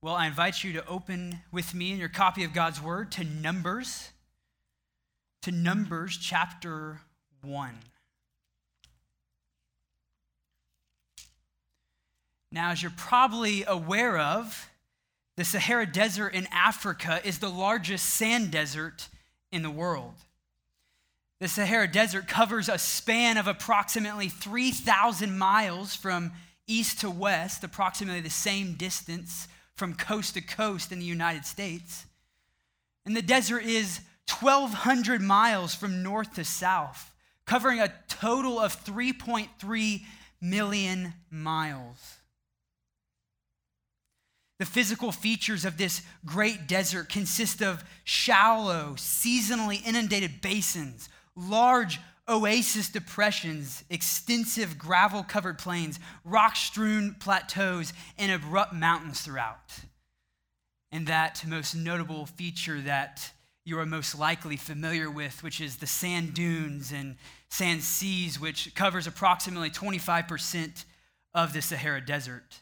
Well, I invite you to open with me in your copy of God's Word to Numbers, to Numbers chapter 1. Now, as you're probably aware of, the Sahara Desert in Africa is the largest sand desert in the world. The Sahara Desert covers a span of approximately 3,000 miles from east to west, approximately the same distance from coast to coast in the United States. And the desert is 1,200 miles from north to south, covering a total of 3.3 million miles. The physical features of this great desert consist of shallow, seasonally inundated basins, large oasis depressions, extensive gravel covered plains, rock strewn plateaus, and abrupt mountains throughout. And that most notable feature that you are most likely familiar with, which is the sand dunes and sand seas, which covers approximately 25% of the Sahara Desert.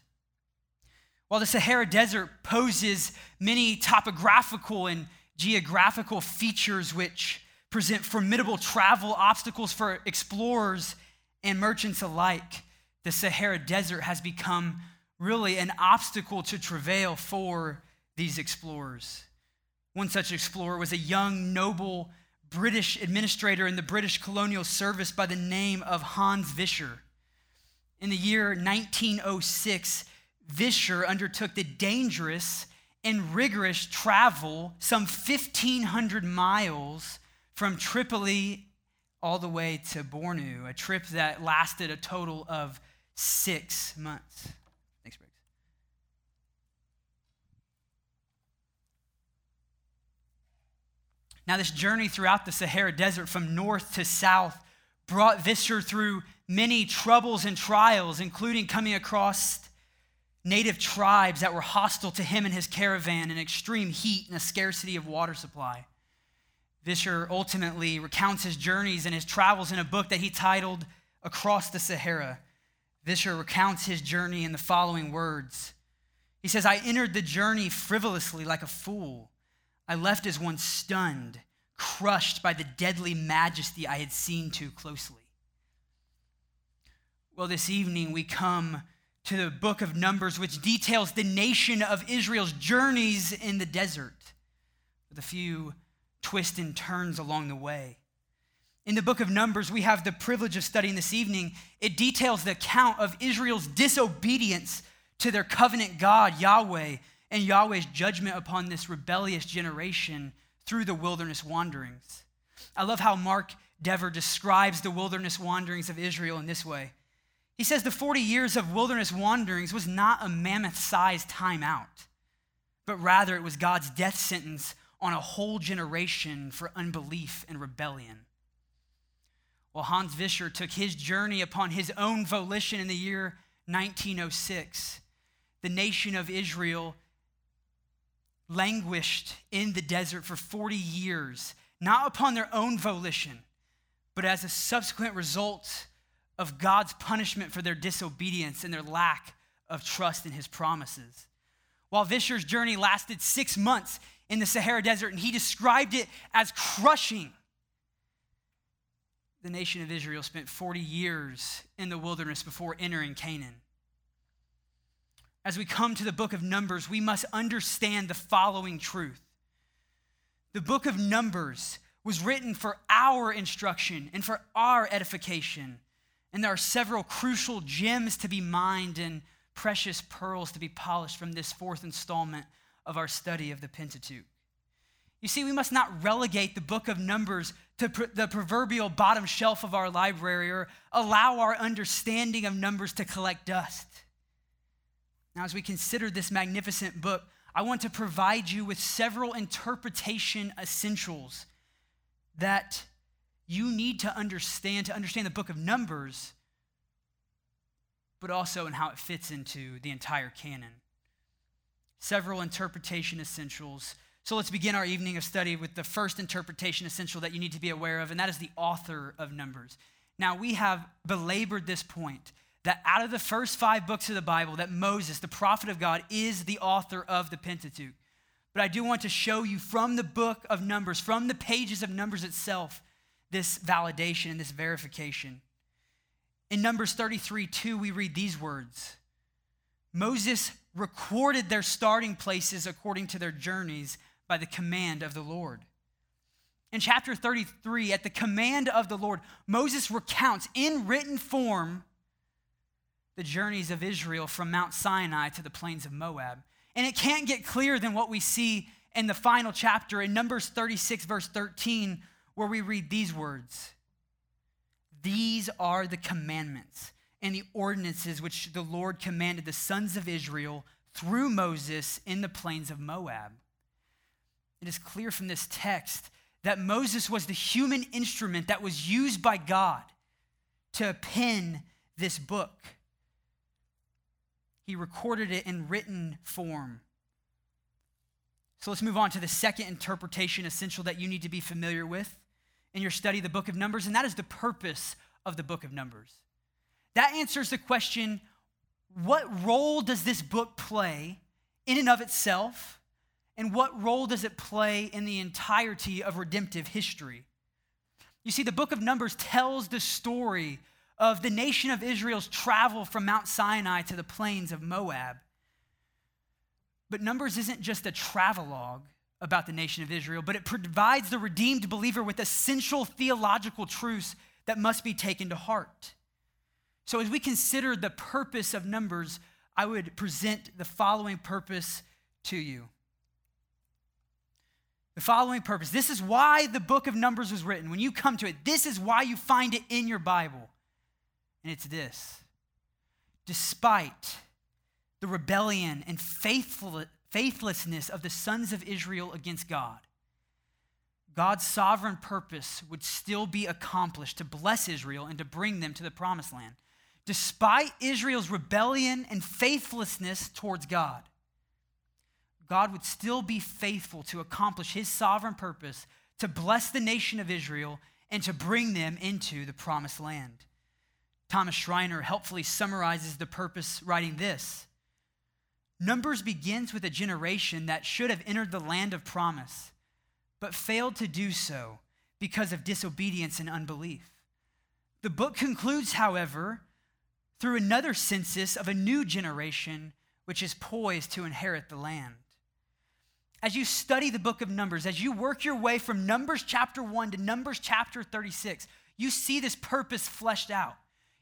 While the Sahara Desert poses many topographical and geographical features which present formidable travel obstacles for explorers and merchants alike, the Sahara Desert has become really an obstacle to travail for these explorers. One such explorer was a young, noble British administrator in the British colonial service by the name of Hans Vischer. In the year 1906, Vischer undertook the dangerous and rigorous travel, some 1,500 miles from Tripoli all the way to Bornu, a trip that lasted a total of six months. Thanks, Briggs. Now, this journey throughout the Sahara Desert from north to south brought Vischer through many troubles and trials, including coming across native tribes that were hostile to him and his caravan in extreme heat and a scarcity of water supply. Vischer ultimately recounts his journeys and his travels in a book that he titled Across the Sahara. Vischer recounts his journey in the following words He says, I entered the journey frivolously like a fool. I left as one stunned, crushed by the deadly majesty I had seen too closely. Well, this evening we come to the book of Numbers, which details the nation of Israel's journeys in the desert with a few twists and turns along the way. In the book of Numbers, we have the privilege of studying this evening. It details the account of Israel's disobedience to their covenant God, Yahweh, and Yahweh's judgment upon this rebellious generation through the wilderness wanderings. I love how Mark Dever describes the wilderness wanderings of Israel in this way. He says the 40 years of wilderness wanderings was not a mammoth sized time out, but rather it was God's death sentence on a whole generation for unbelief and rebellion. Well, Hans Vischer took his journey upon his own volition in the year 1906. The nation of Israel languished in the desert for 40 years, not upon their own volition, but as a subsequent result of God's punishment for their disobedience and their lack of trust in his promises. While Vischer's journey lasted six months, in the Sahara Desert, and he described it as crushing. The nation of Israel spent 40 years in the wilderness before entering Canaan. As we come to the book of Numbers, we must understand the following truth. The book of Numbers was written for our instruction and for our edification. And there are several crucial gems to be mined and precious pearls to be polished from this fourth installment of our study of the Pentateuch. You see, we must not relegate the book of Numbers to pr- the proverbial bottom shelf of our library or allow our understanding of Numbers to collect dust. Now, as we consider this magnificent book, I want to provide you with several interpretation essentials that you need to understand to understand the book of Numbers, but also in how it fits into the entire canon several interpretation essentials. So let's begin our evening of study with the first interpretation essential that you need to be aware of, and that is the author of Numbers. Now, we have belabored this point that out of the first five books of the Bible, that Moses, the prophet of God, is the author of the Pentateuch. But I do want to show you from the book of Numbers, from the pages of Numbers itself, this validation and this verification. In Numbers 33 2, we read these words Moses recorded their starting places according to their journeys by the command of the Lord. In chapter 33, at the command of the Lord, Moses recounts in written form the journeys of Israel from Mount Sinai to the plains of Moab. And it can't get clearer than what we see in the final chapter in Numbers 36, verse 13, where we read these words These are the commandments and the ordinances which the Lord commanded the sons of Israel through Moses in the plains of Moab. It is clear from this text that Moses was the human instrument that was used by God to pen this book. He recorded it in written form. So let's move on to the second interpretation essential that you need to be familiar with in your study of the book of Numbers, and that is the purpose of the book of Numbers. That answers the question what role does this book play in and of itself? And what role does it play in the entirety of redemptive history? You see, the book of Numbers tells the story of the nation of Israel's travel from Mount Sinai to the plains of Moab. But Numbers isn't just a travelogue about the nation of Israel, but it provides the redeemed believer with essential theological truths that must be taken to heart. So, as we consider the purpose of Numbers, I would present the following purpose to you. The following purpose. This is why the book of Numbers was written. When you come to it, this is why you find it in your Bible. And it's this Despite the rebellion and faithful, faithlessness of the sons of Israel against God, God's sovereign purpose would still be accomplished to bless Israel and to bring them to the promised land despite Israel's rebellion and faithlessness towards God, God would still be faithful to accomplish his sovereign purpose to bless the nation of Israel and to bring them into the promised land. Thomas Schreiner helpfully summarizes the purpose writing this Numbers begins with a generation that should have entered the land of promise, but failed to do so because of disobedience and unbelief. The book concludes, however, through another census of a new generation which is poised to inherit the land. As you study the book of Numbers, as you work your way from Numbers chapter 1 to Numbers chapter 36, you see this purpose fleshed out.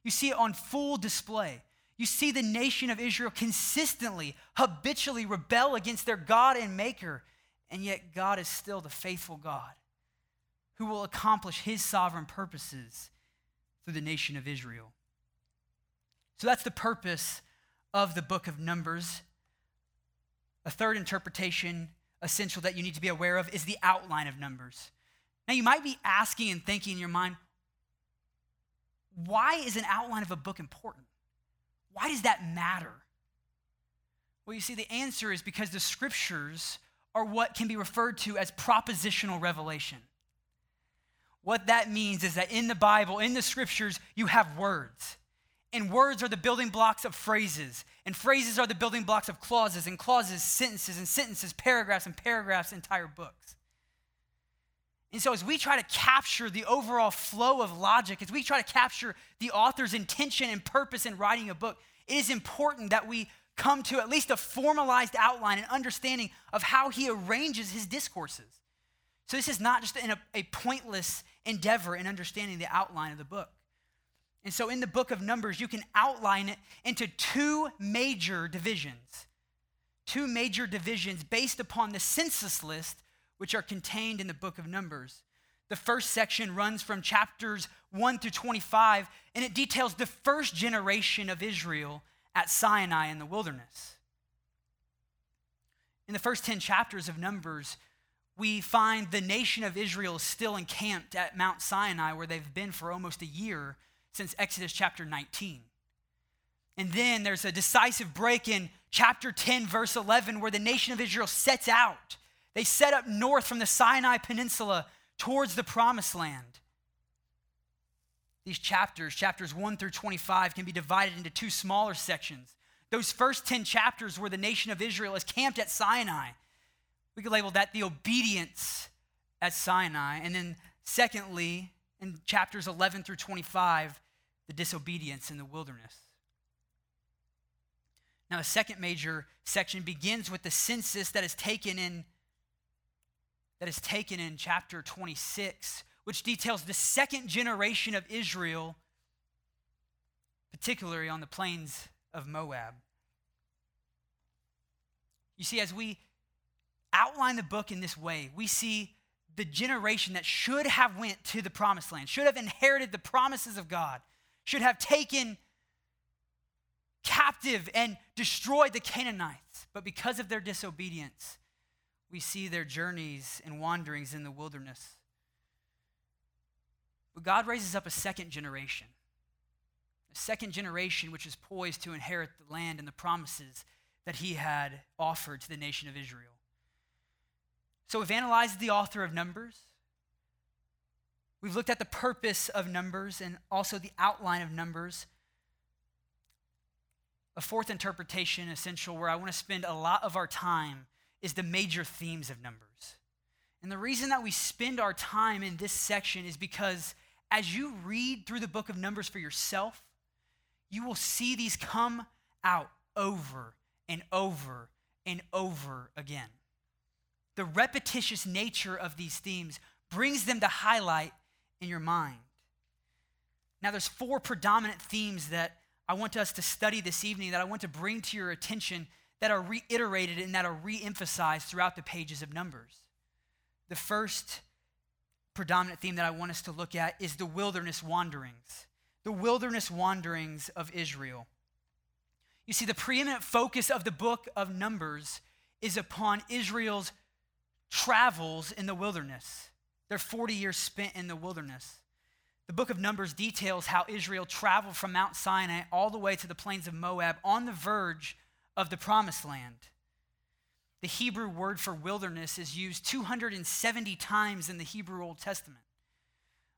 You see it on full display. You see the nation of Israel consistently, habitually rebel against their God and Maker, and yet God is still the faithful God who will accomplish his sovereign purposes through the nation of Israel. So that's the purpose of the book of Numbers. A third interpretation, essential that you need to be aware of, is the outline of Numbers. Now, you might be asking and thinking in your mind, why is an outline of a book important? Why does that matter? Well, you see, the answer is because the scriptures are what can be referred to as propositional revelation. What that means is that in the Bible, in the scriptures, you have words. And words are the building blocks of phrases. And phrases are the building blocks of clauses. And clauses, sentences. And sentences, paragraphs. And paragraphs, entire books. And so, as we try to capture the overall flow of logic, as we try to capture the author's intention and purpose in writing a book, it is important that we come to at least a formalized outline and understanding of how he arranges his discourses. So, this is not just a, a pointless endeavor in understanding the outline of the book. And so in the book of Numbers, you can outline it into two major divisions. Two major divisions based upon the census list, which are contained in the book of Numbers. The first section runs from chapters 1 through 25, and it details the first generation of Israel at Sinai in the wilderness. In the first 10 chapters of Numbers, we find the nation of Israel still encamped at Mount Sinai, where they've been for almost a year since Exodus chapter 19. And then there's a decisive break in chapter 10, verse 11, where the nation of Israel sets out. They set up north from the Sinai Peninsula towards the promised land. these chapters, chapters 1 through 25, can be divided into two smaller sections. Those first 10 chapters where the nation of Israel is camped at Sinai, we could label that the obedience at Sinai. And then, secondly, in chapters 11 through 25, the disobedience in the wilderness. Now, the second major section begins with the census that is taken in that is taken in chapter 26, which details the second generation of Israel, particularly on the plains of Moab. You see, as we outline the book in this way, we see the generation that should have went to the promised land, should have inherited the promises of God, should have taken captive and destroyed the Canaanites. But because of their disobedience, we see their journeys and wanderings in the wilderness. But God raises up a second generation, a second generation which is poised to inherit the land and the promises that he had offered to the nation of Israel. So we've analyzed the author of Numbers. We've looked at the purpose of Numbers and also the outline of Numbers. A fourth interpretation, essential, where I want to spend a lot of our time, is the major themes of Numbers. And the reason that we spend our time in this section is because as you read through the book of Numbers for yourself, you will see these come out over and over and over again the repetitious nature of these themes brings them to highlight in your mind. Now, there's four predominant themes that I want us to study this evening that I want to bring to your attention that are reiterated and that are re-emphasized throughout the pages of Numbers. The first predominant theme that I want us to look at is the wilderness wanderings. The wilderness wanderings of Israel. You see, the preeminent focus of the book of Numbers is upon Israel's travels in the wilderness. Their 40 years spent in the wilderness. The book of Numbers details how Israel traveled from Mount Sinai all the way to the plains of Moab on the verge of the promised land. The Hebrew word for wilderness is used 270 times in the Hebrew Old Testament,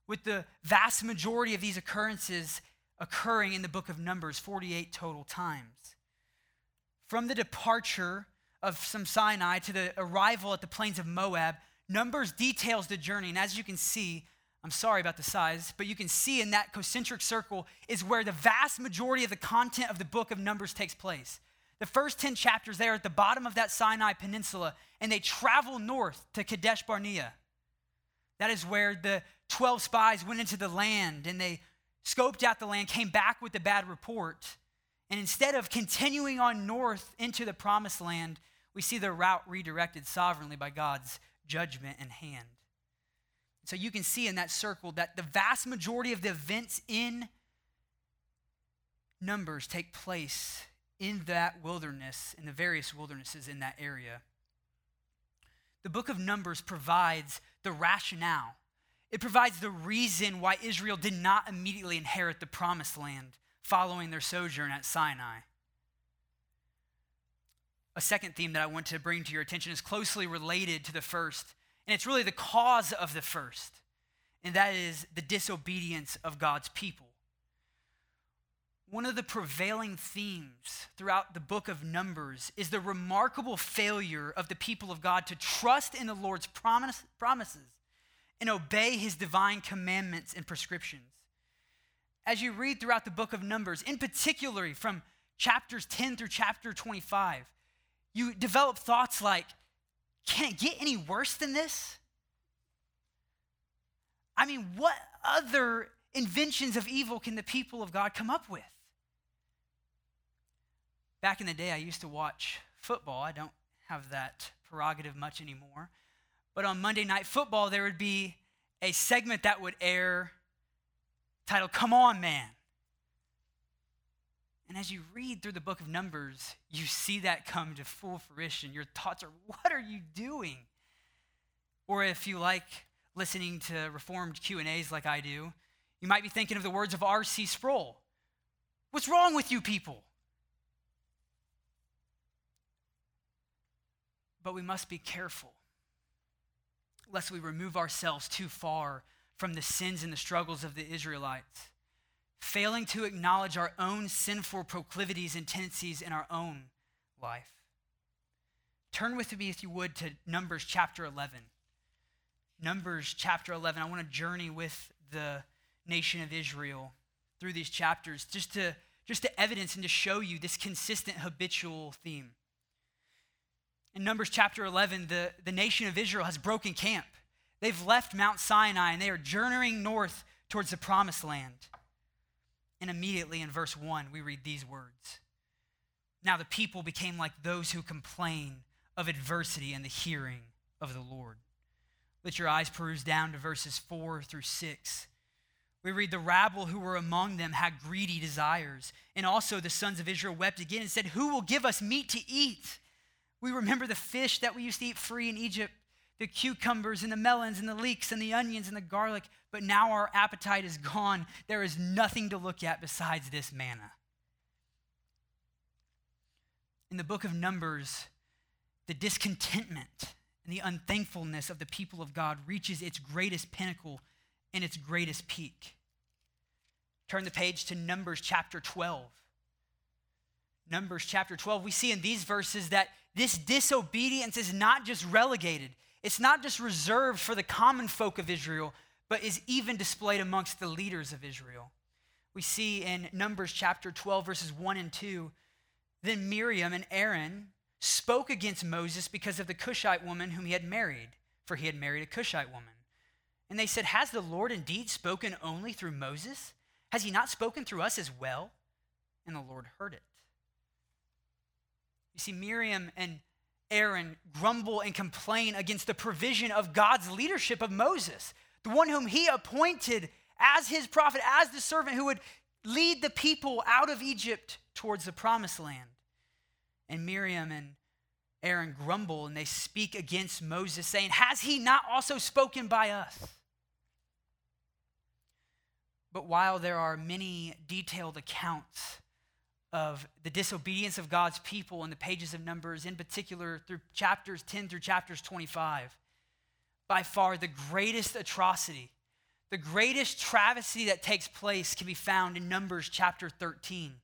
with the vast majority of these occurrences occurring in the book of Numbers, 48 total times. From the departure of some Sinai to the arrival at the plains of Moab, Numbers details the journey. And as you can see, I'm sorry about the size, but you can see in that concentric circle is where the vast majority of the content of the book of Numbers takes place. The first 10 chapters there at the bottom of that Sinai peninsula, and they travel north to Kadesh Barnea. That is where the 12 spies went into the land and they scoped out the land, came back with a bad report. And instead of continuing on north into the promised land, we see the route redirected sovereignly by God's judgment and hand. So you can see in that circle that the vast majority of the events in Numbers take place in that wilderness, in the various wildernesses in that area. The book of Numbers provides the rationale. It provides the reason why Israel did not immediately inherit the promised land following their sojourn at Sinai. A second theme that I want to bring to your attention is closely related to the first, and it's really the cause of the first, and that is the disobedience of God's people. One of the prevailing themes throughout the book of Numbers is the remarkable failure of the people of God to trust in the Lord's promise, promises and obey his divine commandments and prescriptions. As you read throughout the book of Numbers, in particular from chapters 10 through chapter 25, you develop thoughts like, can it get any worse than this? I mean, what other inventions of evil can the people of God come up with? Back in the day, I used to watch football. I don't have that prerogative much anymore. But on Monday Night Football, there would be a segment that would air titled, Come On, Man. And as you read through the book of Numbers, you see that come to full fruition. Your thoughts are, what are you doing? Or if you like listening to reformed Q&As like I do, you might be thinking of the words of R.C. Sproul. What's wrong with you people? But we must be careful lest we remove ourselves too far from the sins and the struggles of the Israelites failing to acknowledge our own sinful proclivities and tendencies in our own life. Turn with me, if you would, to Numbers chapter 11. Numbers chapter 11. I want to journey with the nation of Israel through these chapters just to, just to evidence and to show you this consistent habitual theme. In Numbers chapter 11, the, the nation of Israel has broken camp. They've left Mount Sinai and they are journeying north towards the promised land. And immediately in verse 1, we read these words Now the people became like those who complain of adversity in the hearing of the Lord. Let your eyes peruse down to verses 4 through 6. We read, The rabble who were among them had greedy desires. And also the sons of Israel wept again and said, Who will give us meat to eat? We remember the fish that we used to eat free in Egypt, the cucumbers and the melons and the leeks and the onions and the garlic, but now our appetite is gone. There is nothing to look at besides this manna. In the book of Numbers, the discontentment and the unthankfulness of the people of God reaches its greatest pinnacle and its greatest peak. Turn the page to Numbers chapter 12. Numbers chapter 12, we see in these verses that this disobedience is not just relegated, it's not just reserved for the common folk of Israel, but is even displayed amongst the leaders of Israel. We see in Numbers chapter 12, verses 1 and 2, then Miriam and Aaron spoke against Moses because of the Cushite woman whom he had married, for he had married a Cushite woman. And they said, Has the Lord indeed spoken only through Moses? Has he not spoken through us as well? And the Lord heard it. You see, Miriam and Aaron grumble and complain against the provision of God's leadership of Moses, the one whom he appointed as his prophet, as the servant who would lead the people out of Egypt towards the promised land. And Miriam and Aaron grumble and they speak against Moses, saying, Has he not also spoken by us? But while there are many detailed accounts of the disobedience of God's people in the pages of Numbers, in particular through chapters 10 through chapters 25, by far the greatest atrocity, the greatest travesty that takes place can be found in Numbers chapter 13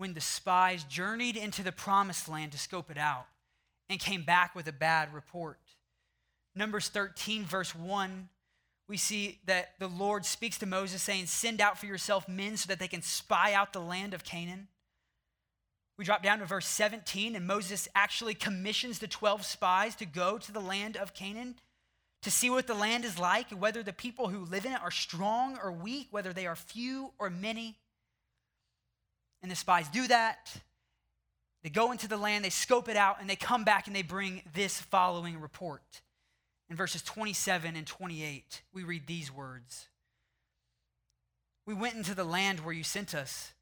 when the spies journeyed into the promised land to scope it out and came back with a bad report. Numbers 13, verse 1, we see that the Lord speaks to Moses saying, Send out for yourself men so that they can spy out the land of Canaan. We drop down to verse 17, and Moses actually commissions the 12 spies to go to the land of Canaan to see what the land is like, and whether the people who live in it are strong or weak, whether they are few or many. And the spies do that. They go into the land, they scope it out, and they come back and they bring this following report. In verses 27 and 28, we read these words We went into the land where you sent us,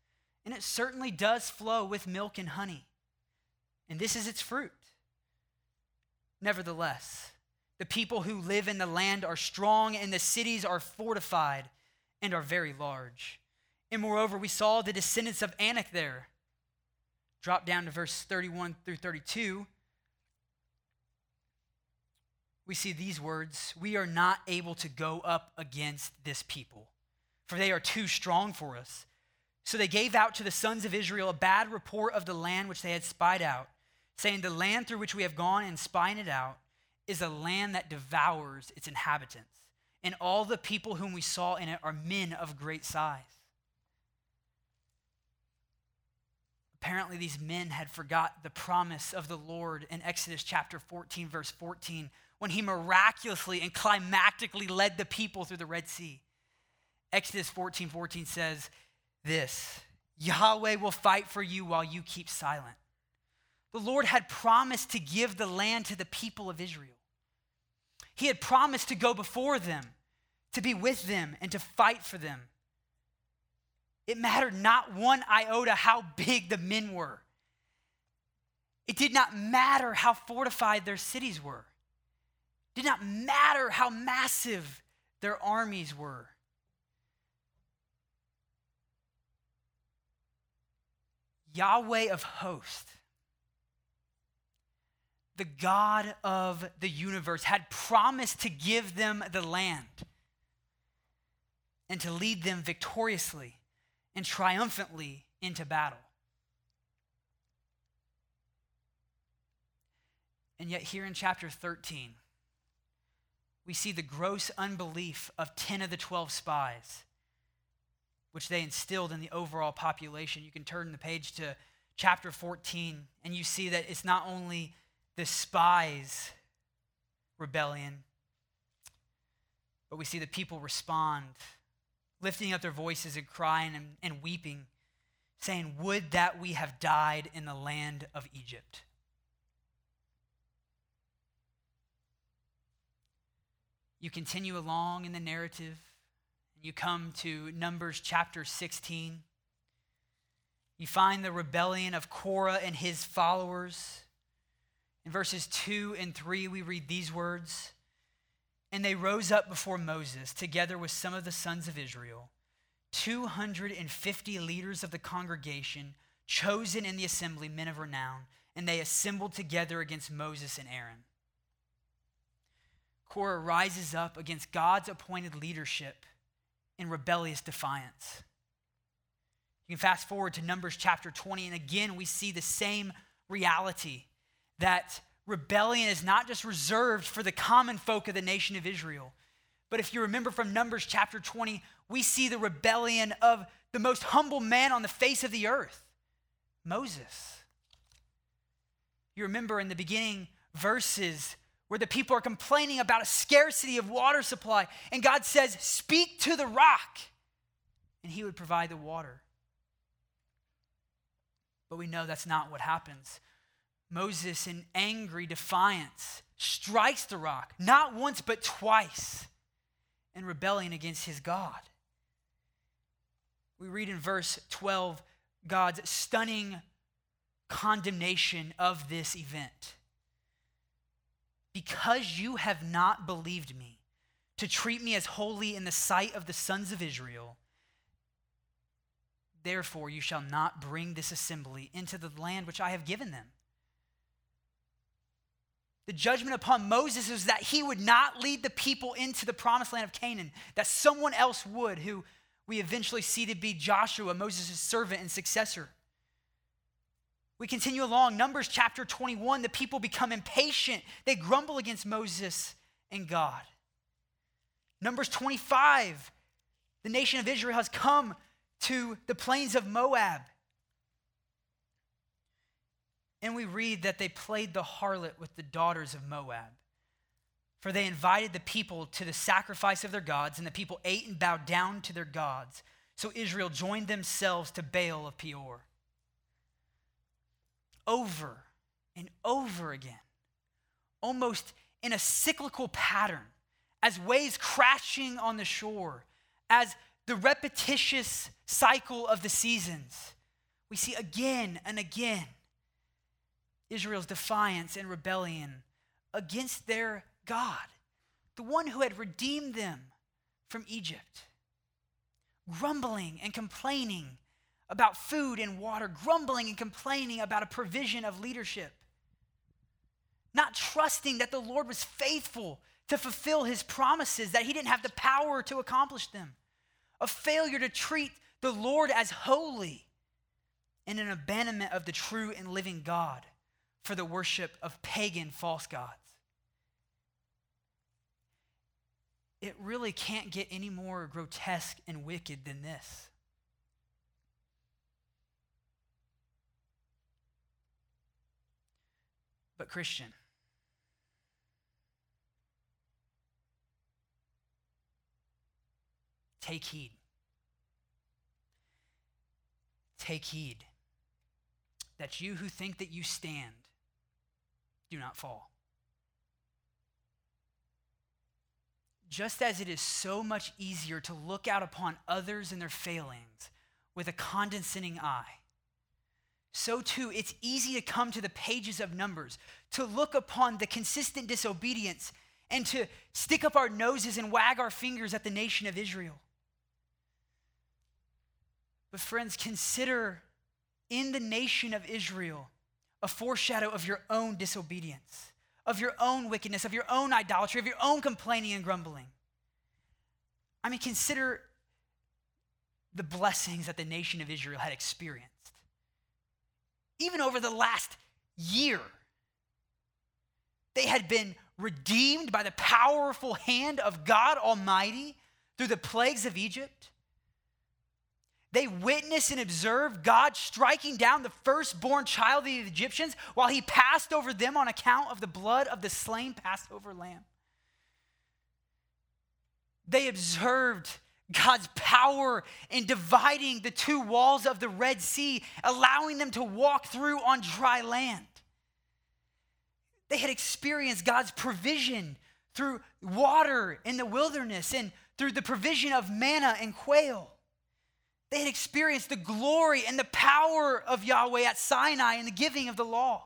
and it certainly does flow with milk and honey, and this is its fruit. Nevertheless, the people who live in the land are strong, and the cities are fortified and are very large. And moreover, we saw the descendants of Anak there. Drop down to verse 31 through 32. We see these words We are not able to go up against this people, for they are too strong for us. So they gave out to the sons of Israel a bad report of the land which they had spied out, saying, The land through which we have gone and spying it out is a land that devours its inhabitants, and all the people whom we saw in it are men of great size. Apparently, these men had forgot the promise of the Lord in Exodus chapter 14, verse 14, when he miraculously and climactically led the people through the Red Sea. Exodus 14, 14 says this Yahweh will fight for you while you keep silent. The Lord had promised to give the land to the people of Israel. He had promised to go before them, to be with them, and to fight for them. It mattered not one iota how big the men were. It did not matter how fortified their cities were. Did not matter how massive their armies were. Yahweh of hosts, the God of the universe, had promised to give them the land. and to lead them victoriously and triumphantly into battle. And yet, here in chapter 13, we see the gross unbelief of 10 of the 12 spies, which they instilled in the overall population. You can turn the page to chapter 14, and you see that it's not only the spies' rebellion, but we see the people respond, lifting up their voices and crying and, and weeping, saying, Would that we have died in the land of Egypt. You continue along in the narrative, and you come to Numbers chapter 16. You find the rebellion of Korah and his followers. In verses 2 and 3, we read these words And they rose up before Moses, together with some of the sons of Israel, 250 leaders of the congregation, chosen in the assembly, men of renown, and they assembled together against Moses and Aaron. Korah rises up against God's appointed leadership in rebellious defiance. You can fast forward to Numbers chapter 20, and again, we see the same reality that rebellion is not just reserved for the common folk of the nation of Israel. But if you remember from Numbers chapter 20, we see the rebellion of the most humble man on the face of the earth, Moses. You remember in the beginning verses, where the people are complaining about a scarcity of water supply. And God says, Speak to the rock, and he would provide the water. But we know that's not what happens. Moses, in angry defiance, strikes the rock, not once, but twice, in rebellion against his God. We read in verse 12 God's stunning condemnation of this event because you have not believed me to treat me as holy in the sight of the sons of Israel, therefore you shall not bring this assembly into the land which I have given them. The judgment upon Moses is that he would not lead the people into the promised land of Canaan, that someone else would, who we eventually see to be Joshua, Moses' servant and successor. We continue along. Numbers chapter 21, the people become impatient. They grumble against Moses and God. Numbers 25, the nation of Israel has come to the plains of Moab. And we read that they played the harlot with the daughters of Moab. For they invited the people to the sacrifice of their gods, and the people ate and bowed down to their gods. So Israel joined themselves to Baal of Peor over and over again, almost in a cyclical pattern, as waves crashing on the shore, as the repetitious cycle of the seasons. We see again and again Israel's defiance and rebellion against their God, the one who had redeemed them from Egypt, grumbling and complaining about food and water, grumbling and complaining about a provision of leadership, not trusting that the Lord was faithful to fulfill his promises, that he didn't have the power to accomplish them, a failure to treat the Lord as holy, and an abandonment of the true and living God for the worship of pagan false gods. It really can't get any more grotesque and wicked than this. But, Christian, take heed. Take heed that you who think that you stand do not fall. Just as it is so much easier to look out upon others and their failings with a condescending eye, so too it's easy to come to the pages of Numbers, to look upon the consistent disobedience, and to stick up our noses and wag our fingers at the nation of Israel. But, friends, consider in the nation of Israel a foreshadow of your own disobedience, of your own wickedness, of your own idolatry, of your own complaining and grumbling. I mean, consider the blessings that the nation of Israel had experienced. Even over the last year, they had been redeemed by the powerful hand of God Almighty through the plagues of Egypt. They witnessed and observed God striking down the firstborn child of the Egyptians while he passed over them on account of the blood of the slain Passover lamb. They observed God's power in dividing the two walls of the Red Sea, allowing them to walk through on dry land. They had experienced God's provision through water in the wilderness and through the provision of manna and quail. They had experienced the glory and the power of Yahweh at Sinai and the giving of the law.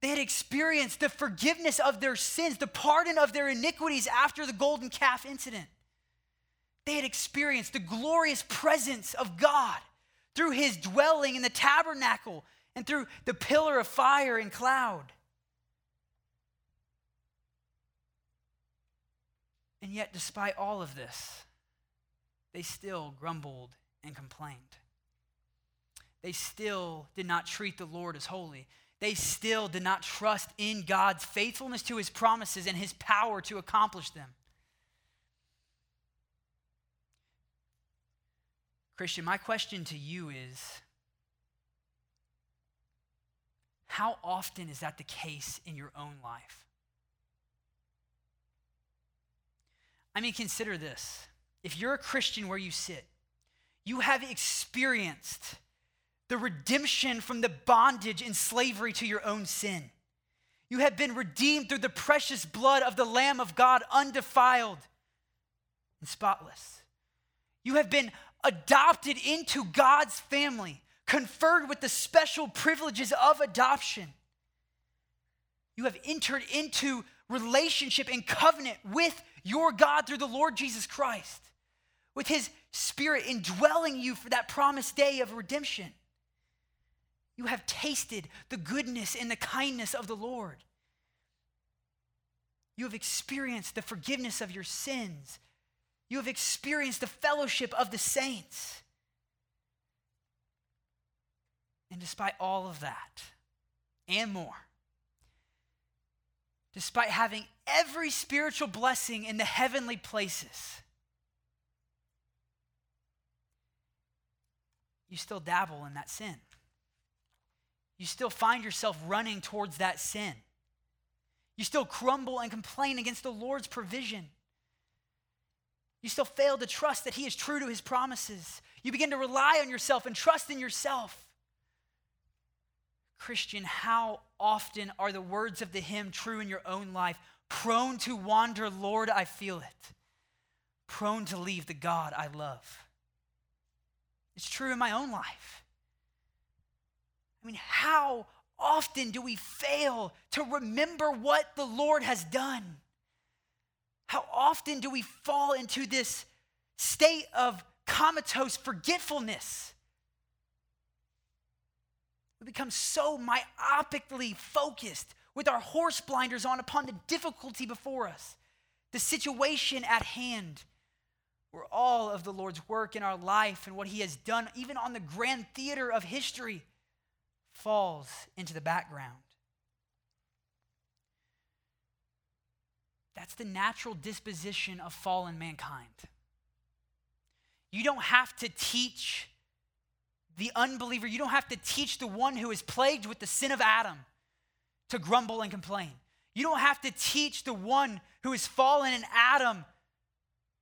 They had experienced the forgiveness of their sins, the pardon of their iniquities after the golden calf incident. They had experienced the glorious presence of God through his dwelling in the tabernacle and through the pillar of fire and cloud. And yet, despite all of this, they still grumbled and complained. They still did not treat the Lord as holy. They still did not trust in God's faithfulness to his promises and his power to accomplish them. Christian, my question to you is how often is that the case in your own life? I mean, consider this. If you're a Christian where you sit, you have experienced the redemption from the bondage and slavery to your own sin. You have been redeemed through the precious blood of the Lamb of God, undefiled and spotless. You have been adopted into God's family, conferred with the special privileges of adoption. You have entered into relationship and covenant with your God through the Lord Jesus Christ, with his spirit indwelling you for that promised day of redemption. You have tasted the goodness and the kindness of the Lord. You have experienced the forgiveness of your sins. You have experienced the fellowship of the saints. And despite all of that and more, despite having every spiritual blessing in the heavenly places, you still dabble in that sin. You still find yourself running towards that sin. You still crumble and complain against the Lord's provision. You still fail to trust that He is true to His promises. You begin to rely on yourself and trust in yourself. Christian, how often are the words of the hymn true in your own life? Prone to wander, Lord, I feel it. Prone to leave the God I love. It's true in my own life. I mean, how often do we fail to remember what the Lord has done? How often do we fall into this state of comatose forgetfulness? We become so myopically focused with our horse blinders on upon the difficulty before us, the situation at hand, where all of the Lord's work in our life and what He has done, even on the grand theater of history, falls into the background. That's the natural disposition of fallen mankind. You don't have to teach the unbeliever, you don't have to teach the one who is plagued with the sin of Adam to grumble and complain. You don't have to teach the one who is fallen in Adam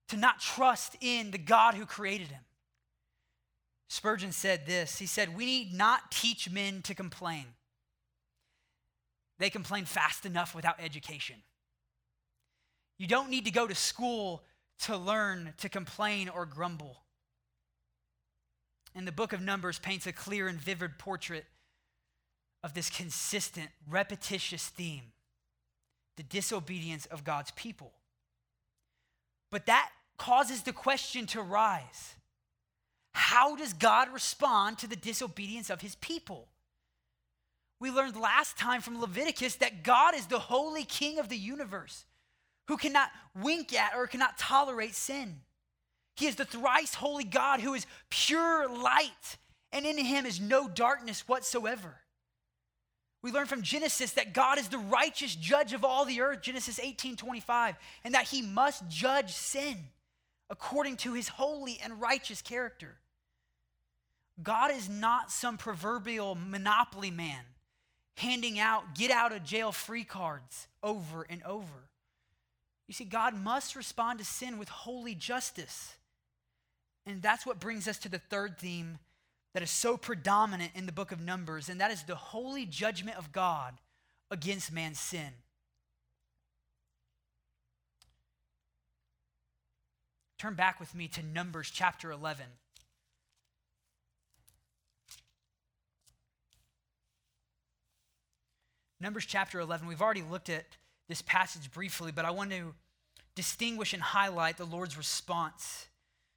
to not trust in the God who created him. Spurgeon said this He said, We need not teach men to complain. They complain fast enough without education. You don't need to go to school to learn to complain or grumble. And the book of Numbers paints a clear and vivid portrait of this consistent, repetitious theme the disobedience of God's people. But that causes the question to rise How does God respond to the disobedience of his people? We learned last time from Leviticus that God is the holy king of the universe who cannot wink at or cannot tolerate sin. He is the thrice holy God who is pure light, and in him is no darkness whatsoever. We learn from Genesis that God is the righteous judge of all the earth, Genesis 18 25, and that he must judge sin according to his holy and righteous character. God is not some proverbial monopoly man handing out get out of jail free cards over and over. You see, God must respond to sin with holy justice. And that's what brings us to the third theme that is so predominant in the book of Numbers, and that is the holy judgment of God against man's sin. Turn back with me to Numbers chapter 11. Numbers chapter 11. We've already looked at this passage briefly, but I want to distinguish and highlight the Lord's response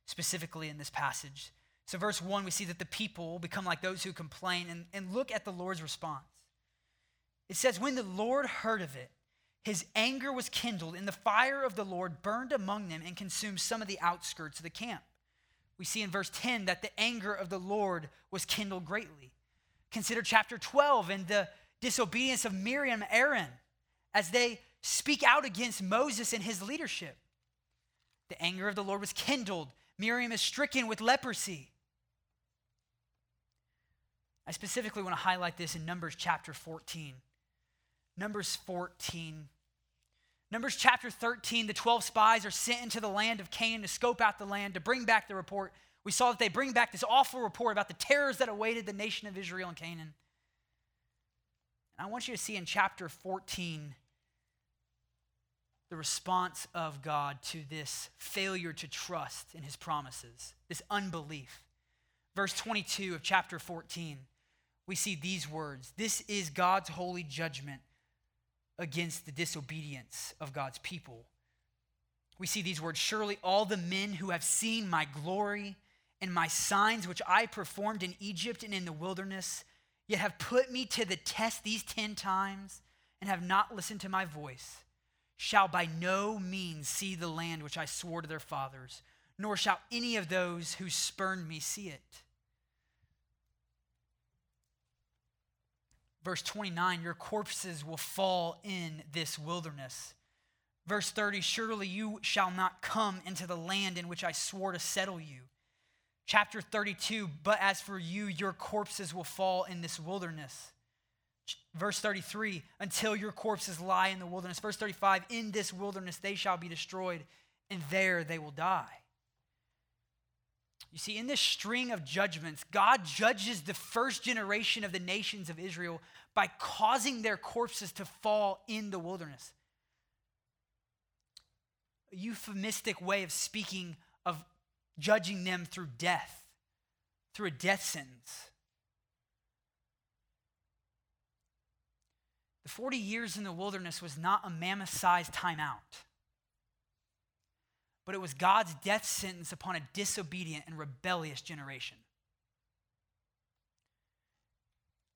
specifically in this passage. So, verse 1, we see that the people become like those who complain, and, and look at the Lord's response. It says, When the Lord heard of it, his anger was kindled, and the fire of the Lord burned among them and consumed some of the outskirts of the camp. We see in verse 10 that the anger of the Lord was kindled greatly. Consider chapter 12 and the disobedience of Miriam Aaron as they speak out against Moses and his leadership. The anger of the Lord was kindled Miriam is stricken with leprosy. I specifically want to highlight this in Numbers chapter 14. Numbers 14. Numbers chapter 13, the 12 spies are sent into the land of Canaan to scope out the land, to bring back the report. We saw that they bring back this awful report about the terrors that awaited the nation of Israel and Canaan. And I want you to see in chapter 14 the response of God to this failure to trust in his promises, this unbelief. Verse 22 of chapter 14, we see these words This is God's holy judgment against the disobedience of God's people. We see these words Surely all the men who have seen my glory and my signs which I performed in Egypt and in the wilderness, yet have put me to the test these ten times and have not listened to my voice shall by no means see the land which I swore to their fathers, nor shall any of those who spurned me see it. Verse 29 Your corpses will fall in this wilderness. Verse 30 Surely you shall not come into the land in which I swore to settle you. Chapter 32 But as for you, your corpses will fall in this wilderness. Verse 33, until your corpses lie in the wilderness. Verse 35, in this wilderness they shall be destroyed, and there they will die. You see, in this string of judgments, God judges the first generation of the nations of Israel by causing their corpses to fall in the wilderness. A euphemistic way of speaking of judging them through death, through a death sentence. The 40 years in the wilderness was not a mammoth sized timeout, but it was God's death sentence upon a disobedient and rebellious generation.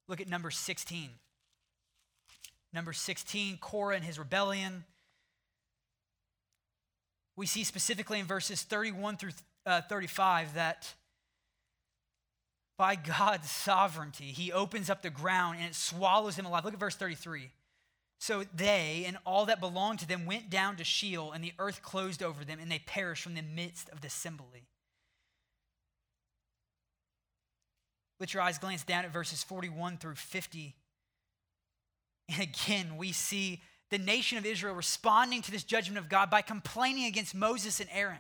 Look at number 16. Number 16, Korah and his rebellion. We see specifically in verses 31 through uh, 35 that by God's sovereignty, he opens up the ground and it swallows them alive. Look at verse 33. So they and all that belonged to them went down to Sheol, and the earth closed over them, and they perished from the midst of the assembly. Let your eyes glance down at verses 41 through 50. And again, we see the nation of Israel responding to this judgment of God by complaining against Moses and Aaron.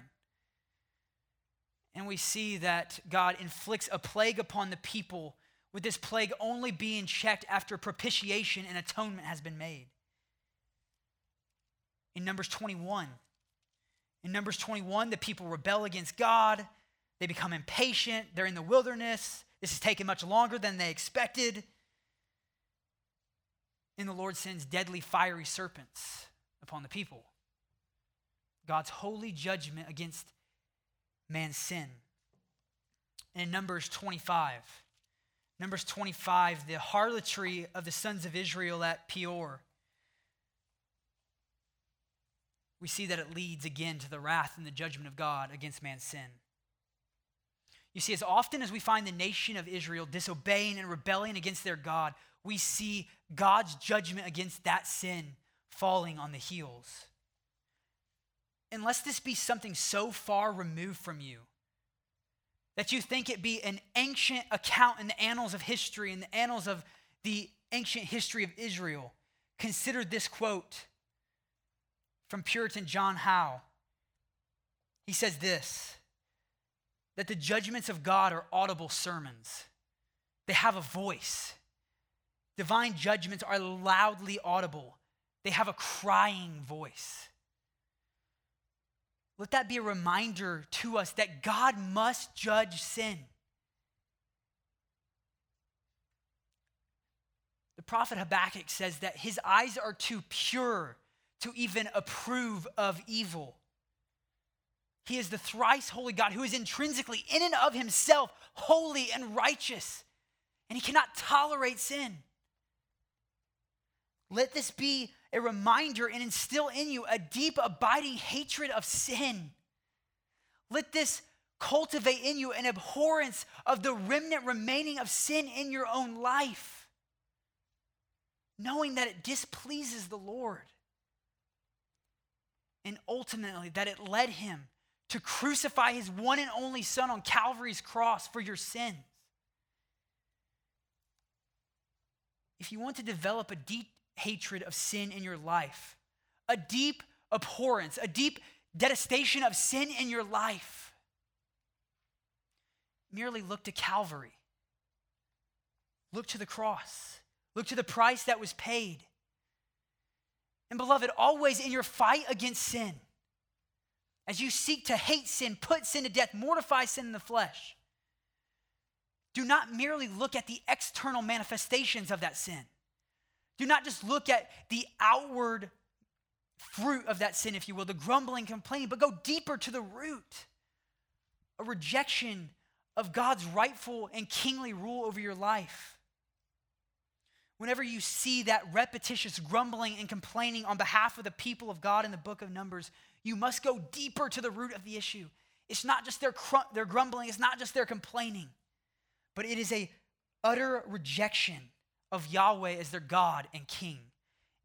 And we see that God inflicts a plague upon the people, with this plague only being checked after propitiation and atonement has been made. In Numbers 21, in Numbers 21, the people rebel against God. They become impatient. They're in the wilderness. This is taking much longer than they expected. And the Lord sends deadly fiery serpents upon the people. God's holy judgment against man's sin. in Numbers 25, Numbers 25, the harlotry of the sons of Israel at Peor. we see that it leads again to the wrath and the judgment of God against man's sin. You see, as often as we find the nation of Israel disobeying and rebelling against their God, we see God's judgment against that sin falling on the heels. Unless this be something so far removed from you that you think it be an ancient account in the annals of history, in the annals of the ancient history of Israel, consider this quote from Puritan John Howe. He says this that the judgments of God are audible sermons, they have a voice. Divine judgments are loudly audible, they have a crying voice. Let that be a reminder to us that God must judge sin. The prophet Habakkuk says that his eyes are too pure to even approve of evil. He is the thrice holy God who is intrinsically, in and of himself, holy and righteous, and he cannot tolerate sin. Let this be a reminder and instill in you a deep, abiding hatred of sin. Let this cultivate in you an abhorrence of the remnant remaining of sin in your own life, knowing that it displeases the Lord. And ultimately, that it led him to crucify his one and only Son on Calvary's cross for your sins. If you want to develop a deep hatred of sin in your life, a deep abhorrence, a deep detestation of sin in your life, merely look to Calvary. Look to the cross. Look to the price that was paid. And beloved, always in your fight against sin, as you seek to hate sin, put sin to death, mortify sin in the flesh, do not merely look at the external manifestations of that sin. Do not just look at the outward fruit of that sin, if you will, the grumbling, complaining, but go deeper to the root a rejection of God's rightful and kingly rule over your life. Whenever you see that repetitious grumbling and complaining on behalf of the people of God in the book of Numbers, you must go deeper to the root of the issue. It's not just their, cr- their grumbling, it's not just their complaining, but it is a utter rejection of Yahweh as their God and King,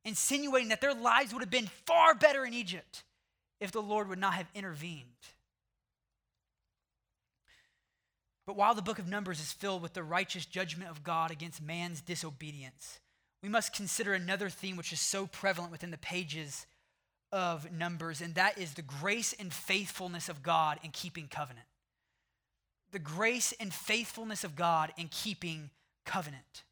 insinuating that their lives would have been far better in Egypt if the Lord would not have intervened. But while the book of Numbers is filled with the righteous judgment of God against man's disobedience, we must consider another theme which is so prevalent within the pages of Numbers, and that is the grace and faithfulness of God in keeping covenant. The grace and faithfulness of God in keeping covenant.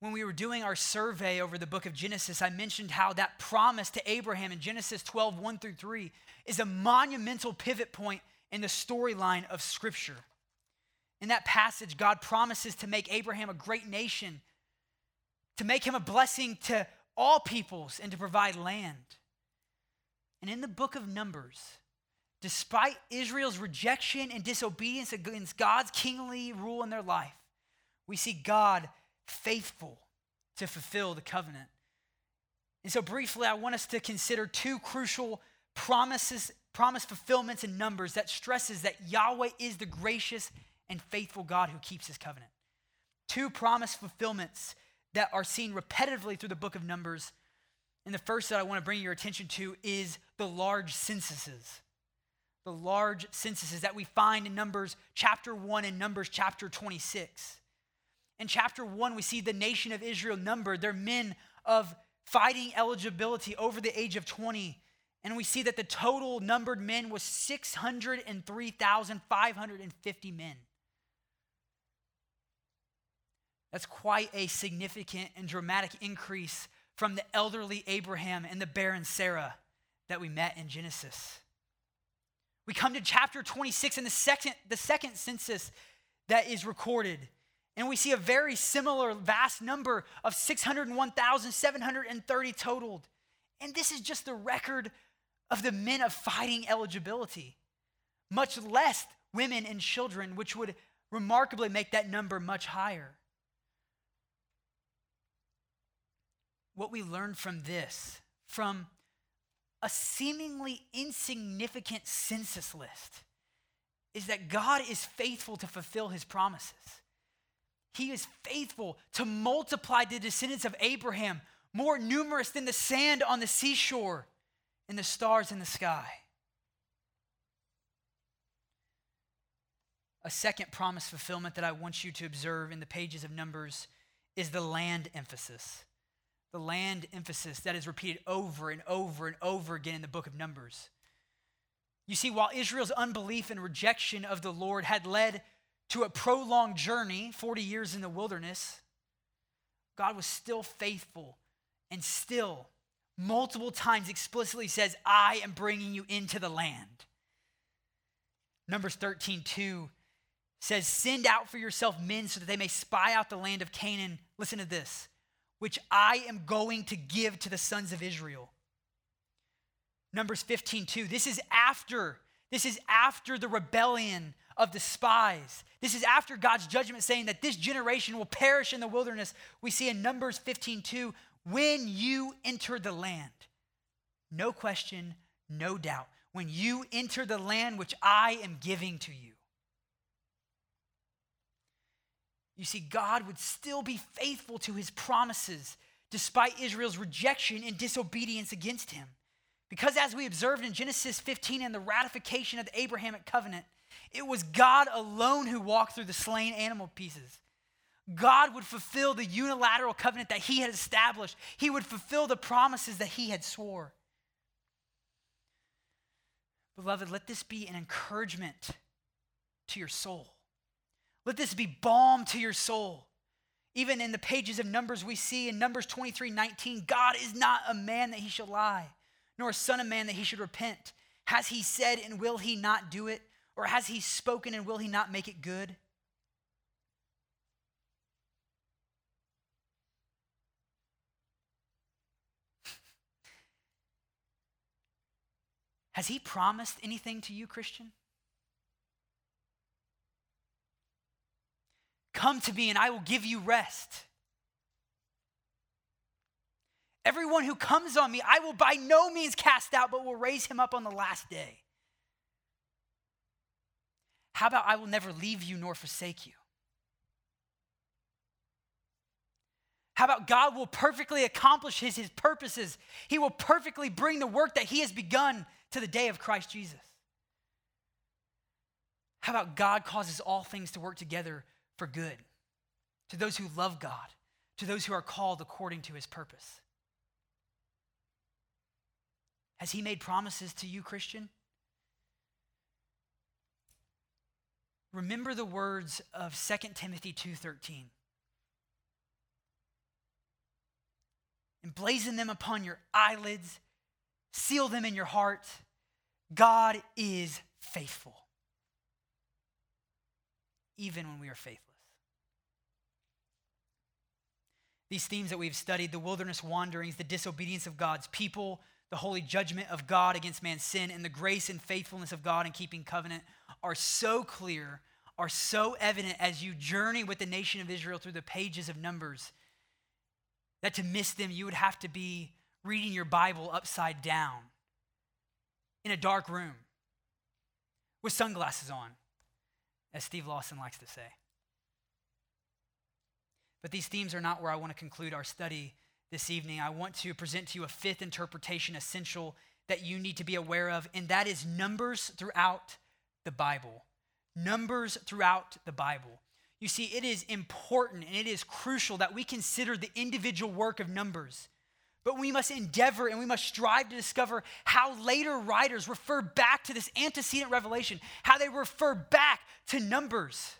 When we were doing our survey over the book of Genesis, I mentioned how that promise to Abraham in Genesis 12, 1 through 3, is a monumental pivot point in the storyline of Scripture. In that passage, God promises to make Abraham a great nation, to make him a blessing to all peoples and to provide land. And in the book of Numbers, despite Israel's rejection and disobedience against God's kingly rule in their life, we see God faithful to fulfill the covenant. And so, briefly, I want us to consider two crucial promises, promise fulfillments in Numbers that stresses that Yahweh is the gracious and faithful God who keeps his covenant. Two promise fulfillments that are seen repetitively through the book of Numbers. And the first that I want to bring your attention to is the large censuses. The large censuses that we find in Numbers chapter 1 and Numbers chapter 26. In chapter 1, we see the nation of Israel numbered. They're men of fighting eligibility over the age of 20. And we see that the total numbered men was 603,550 men. That's quite a significant and dramatic increase from the elderly Abraham and the barren Sarah that we met in Genesis. We come to chapter 26 and the second, the second census that is recorded. And we see a very similar vast number of 601,730 totaled. And this is just the record of the men of fighting eligibility, much less women and children, which would remarkably make that number much higher. what we learn from this, from a seemingly insignificant census list, is that God is faithful to fulfill his promises. He is faithful to multiply the descendants of Abraham more numerous than the sand on the seashore and the stars in the sky. A second promise fulfillment that I want you to observe in the pages of Numbers is the land emphasis. The land emphasis that is repeated over and over and over again in the book of Numbers. You see, while Israel's unbelief and rejection of the Lord had led to a prolonged journey, 40 years in the wilderness, God was still faithful and still, multiple times explicitly says, I am bringing you into the land. Numbers 13, 2 says, Send out for yourself men so that they may spy out the land of Canaan. Listen to this, which I am going to give to the sons of Israel. Numbers 15, 2. This is after, this is after the rebellion of the spies. This is after God's judgment saying that this generation will perish in the wilderness. We see in Numbers 15, 2, when you enter the land, no question, no doubt, when you enter the land which I am giving to you. You see, God would still be faithful to his promises despite Israel's rejection and disobedience against him. Because as we observed in Genesis 15 and the ratification of the Abrahamic covenant, it was God alone who walked through the slain animal pieces. God would fulfill the unilateral covenant that he had established. He would fulfill the promises that he had swore. Beloved, let this be an encouragement to your soul. Let this be balm to your soul. Even in the pages of Numbers, we see in Numbers 23 19, God is not a man that he shall lie, nor a son of man that he should repent. Has he said and will he not do it? Or has he spoken and will he not make it good? Has he promised anything to you, Christian? Come to me and I will give you rest. Everyone who comes on me, I will by no means cast out, but will raise him up on the last day. How about I will never leave you nor forsake you? How about God will perfectly accomplish his, his purposes? He will perfectly bring the work that he has begun to the day of Christ Jesus. How about God causes all things to work together for good to those who love God, to those who are called according to his purpose. Has he made promises to you, Christian? Remember the words of 2 Timothy 2:13. Emblazon them upon your eyelids, seal them in your heart. God is faithful. Even when we are faithless. these themes that we've studied the wilderness wanderings, the disobedience of God's people, the holy judgment of God against man's sin, and the grace and faithfulness of God in keeping covenant are so clear, are so evident as you journey with the nation of Israel through the pages of Numbers that to miss them, you would have to be reading your Bible upside down in a dark room with sunglasses on, as Steve Lawson likes to say. But these themes are not where I want to conclude our study this evening. I want to present to you a fifth interpretation essential that you need to be aware of, and that is numbers throughout the Bible. Numbers throughout the Bible. You see, it is important and it is crucial that we consider the individual work of numbers. But we must endeavor and we must strive to discover how later writers refer back to this antecedent revelation, how they refer back to numbers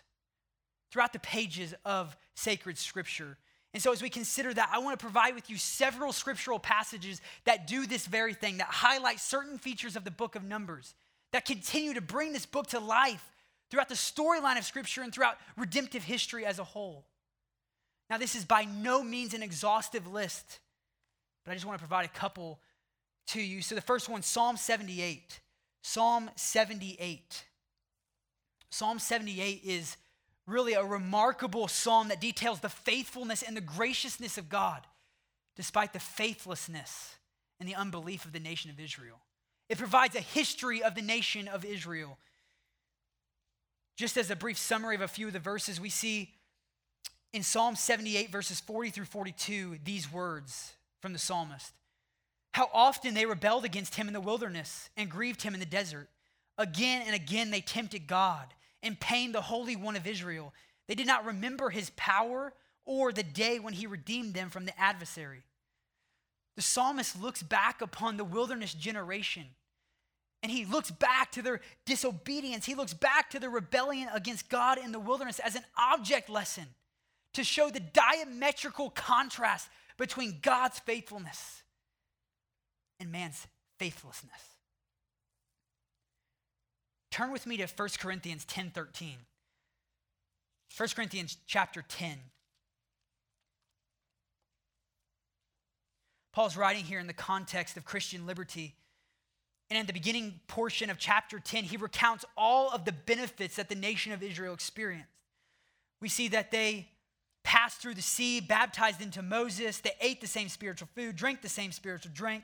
throughout the pages of sacred scripture. And so, as we consider that, I want to provide with you several scriptural passages that do this very thing, that highlight certain features of the book of Numbers, that continue to bring this book to life throughout the storyline of scripture and throughout redemptive history as a whole. Now, this is by no means an exhaustive list, but I just want to provide a couple to you. So, the first one, Psalm 78. Psalm 78. Psalm 78 is really a remarkable psalm that details the faithfulness and the graciousness of God, despite the faithlessness and the unbelief of the nation of Israel. It provides a history of the nation of Israel. Just as a brief summary of a few of the verses, we see in Psalm 78, verses 40 through 42, these words from the psalmist How often they rebelled against him in the wilderness and grieved him in the desert. Again and again they tempted God and pain the Holy One of Israel. They did not remember his power or the day when he redeemed them from the adversary. The psalmist looks back upon the wilderness generation and he looks back to their disobedience. He looks back to their rebellion against God in the wilderness as an object lesson to show the diametrical contrast between God's faithfulness and man's faithlessness. Turn with me to 1 Corinthians 10 13. 1 Corinthians chapter 10. Paul's writing here in the context of Christian liberty. And in the beginning portion of chapter 10, he recounts all of the benefits that the nation of Israel experienced. We see that they passed through the sea, baptized into Moses, they ate the same spiritual food, drank the same spiritual drink,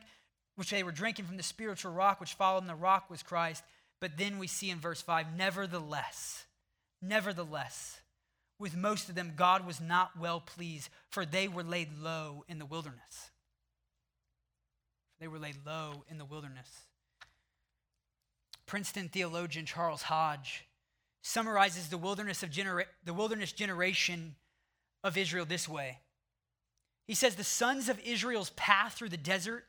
which they were drinking from the spiritual rock, which followed them. The rock was Christ. But then we see in verse 5, nevertheless, nevertheless, with most of them, God was not well pleased, for they were laid low in the wilderness. They were laid low in the wilderness. Princeton theologian Charles Hodge summarizes the wilderness, of genera- the wilderness generation of Israel this way. He says the sons of Israel's path through the desert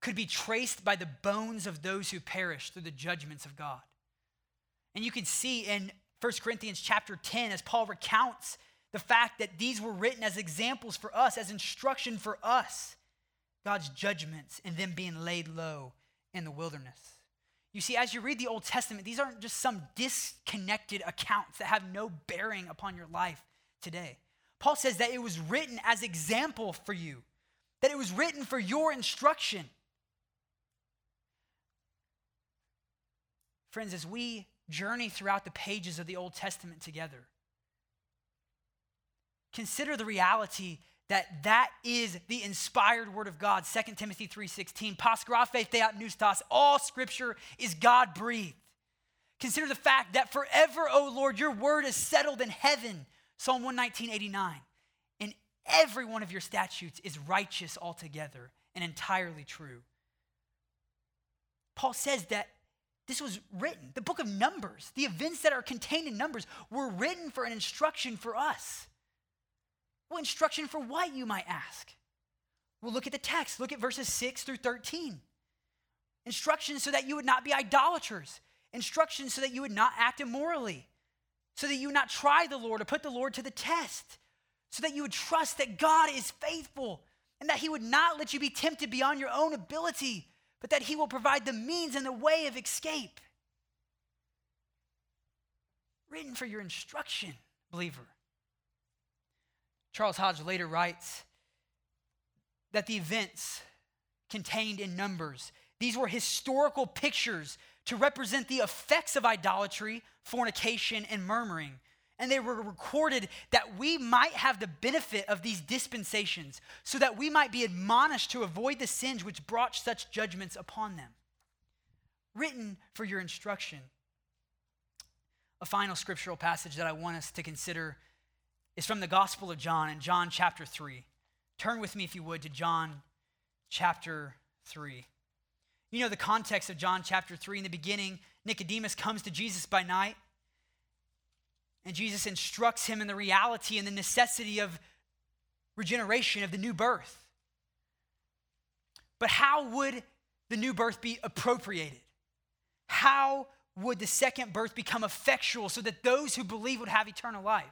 could be traced by the bones of those who perished through the judgments of God. And you can see in 1 Corinthians chapter 10 as Paul recounts the fact that these were written as examples for us, as instruction for us, God's judgments and them being laid low in the wilderness. You see, as you read the Old Testament, these aren't just some disconnected accounts that have no bearing upon your life today. Paul says that it was written as example for you, that it was written for your instruction. Friends, as we journey throughout the pages of the Old Testament together, consider the reality that that is the inspired word of God. 2 timothy 3.16 pasgraphe theopneustos all scripture is god breathed consider the fact that forever o lord your word is settled in heaven. Psalm 119.89 and every one of your statutes is righteous altogether and entirely true. Paul says that this was written. The book of Numbers, the events that are contained in Numbers, were written for an instruction for us. Well, instruction for what, you might ask? Well, look at the text. Look at verses 6 through 13. Instructions so that you would not be idolaters. Instructions so that you would not act immorally. So that you would not try the Lord or put the Lord to the test. So that you would trust that God is faithful and that He would not let you be tempted beyond your own ability but that He will provide the means and the way of escape. Written for your instruction, believer. Charles Hodge later writes that the events contained in Numbers, these were historical pictures to represent the effects of idolatry, fornication, and murmuring and they were recorded that we might have the benefit of these dispensations, so that we might be admonished to avoid the sins which brought such judgments upon them. Written for your instruction. A final scriptural passage that I want us to consider is from the Gospel of John in John chapter 3. Turn with me, if you would, to John chapter 3. You know the context of John chapter 3. In the beginning, Nicodemus comes to Jesus by night and Jesus instructs him in the reality and the necessity of regeneration, of the new birth. But how would the new birth be appropriated? How would the second birth become effectual so that those who believe would have eternal life?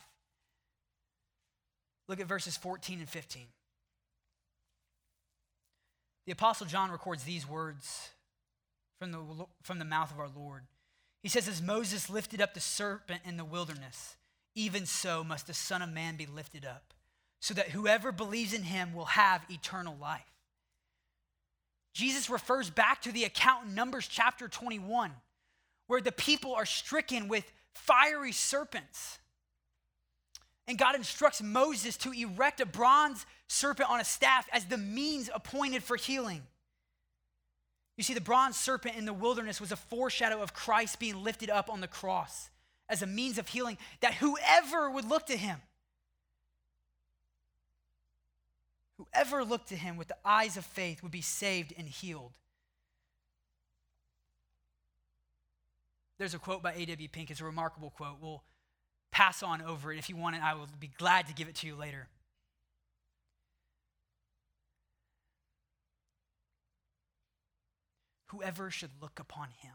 Look at verses 14 and 15. The Apostle John records these words from the, from the mouth of our Lord. He says, As Moses lifted up the serpent in the wilderness, even so must the Son of Man be lifted up, so that whoever believes in him will have eternal life. Jesus refers back to the account in Numbers chapter 21, where the people are stricken with fiery serpents. And God instructs Moses to erect a bronze serpent on a staff as the means appointed for healing. You see, the bronze serpent in the wilderness was a foreshadow of Christ being lifted up on the cross as a means of healing, that whoever would look to him, whoever looked to him with the eyes of faith would be saved and healed. There's a quote by A.W. Pink, it's a remarkable quote. We'll pass on over it. If you want it, I will be glad to give it to you later. Whoever should look upon him.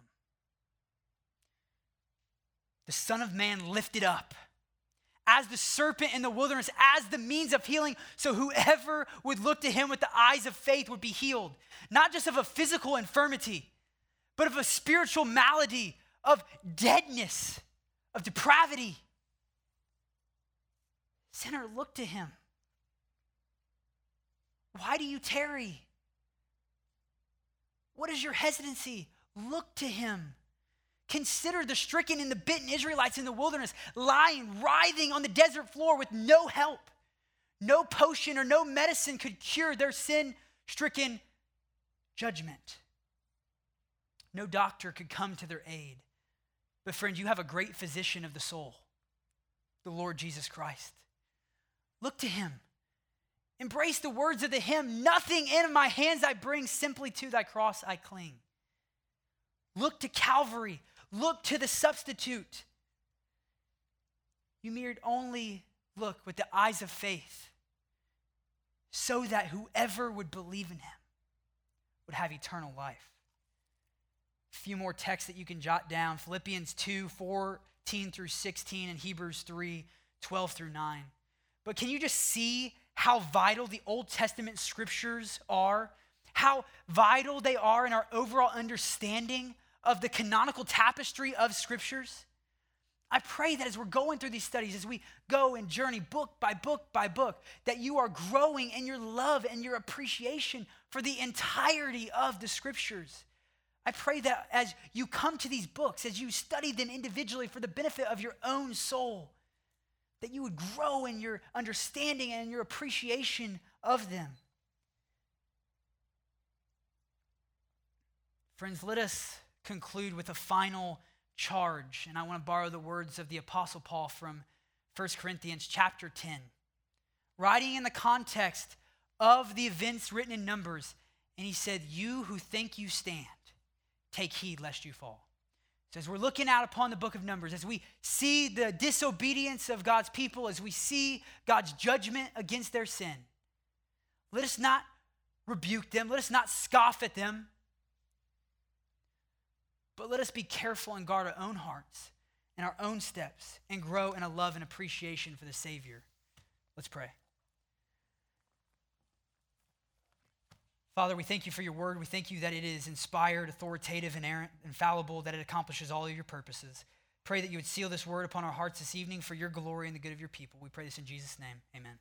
The Son of Man lifted up as the serpent in the wilderness, as the means of healing, so whoever would look to him with the eyes of faith would be healed, not just of a physical infirmity, but of a spiritual malady, of deadness, of depravity. Sinner, look to him. Why do you tarry? What is your hesitancy? Look to him. Consider the stricken and the bitten Israelites in the wilderness, lying, writhing on the desert floor with no help. No potion or no medicine could cure their sin stricken judgment. No doctor could come to their aid. But, friend, you have a great physician of the soul, the Lord Jesus Christ. Look to him. Embrace the words of the hymn Nothing in my hands I bring, simply to thy cross I cling. Look to Calvary. Look to the substitute. You need only look with the eyes of faith so that whoever would believe in him would have eternal life. A few more texts that you can jot down Philippians 2 14 through 16, and Hebrews 3 12 through 9. But can you just see how vital the Old Testament scriptures are? How vital they are in our overall understanding of the canonical tapestry of scriptures? I pray that as we're going through these studies, as we go and journey book by book by book, that you are growing in your love and your appreciation for the entirety of the scriptures. I pray that as you come to these books, as you study them individually for the benefit of your own soul, that you would grow in your understanding and your appreciation of them. Friends, let us conclude with a final charge. And I want to borrow the words of the Apostle Paul from 1 Corinthians chapter 10. Writing in the context of the events written in Numbers, and he said, You who think you stand, take heed lest you fall. So, as we're looking out upon the book of Numbers, as we see the disobedience of God's people, as we see God's judgment against their sin, let us not rebuke them, let us not scoff at them, but let us be careful and guard our own hearts and our own steps and grow in a love and appreciation for the Savior. Let's pray. Father, we thank you for your word. We thank you that it is inspired, authoritative, inerrant, infallible, that it accomplishes all of your purposes. Pray that you would seal this word upon our hearts this evening for your glory and the good of your people. We pray this in Jesus' name. Amen.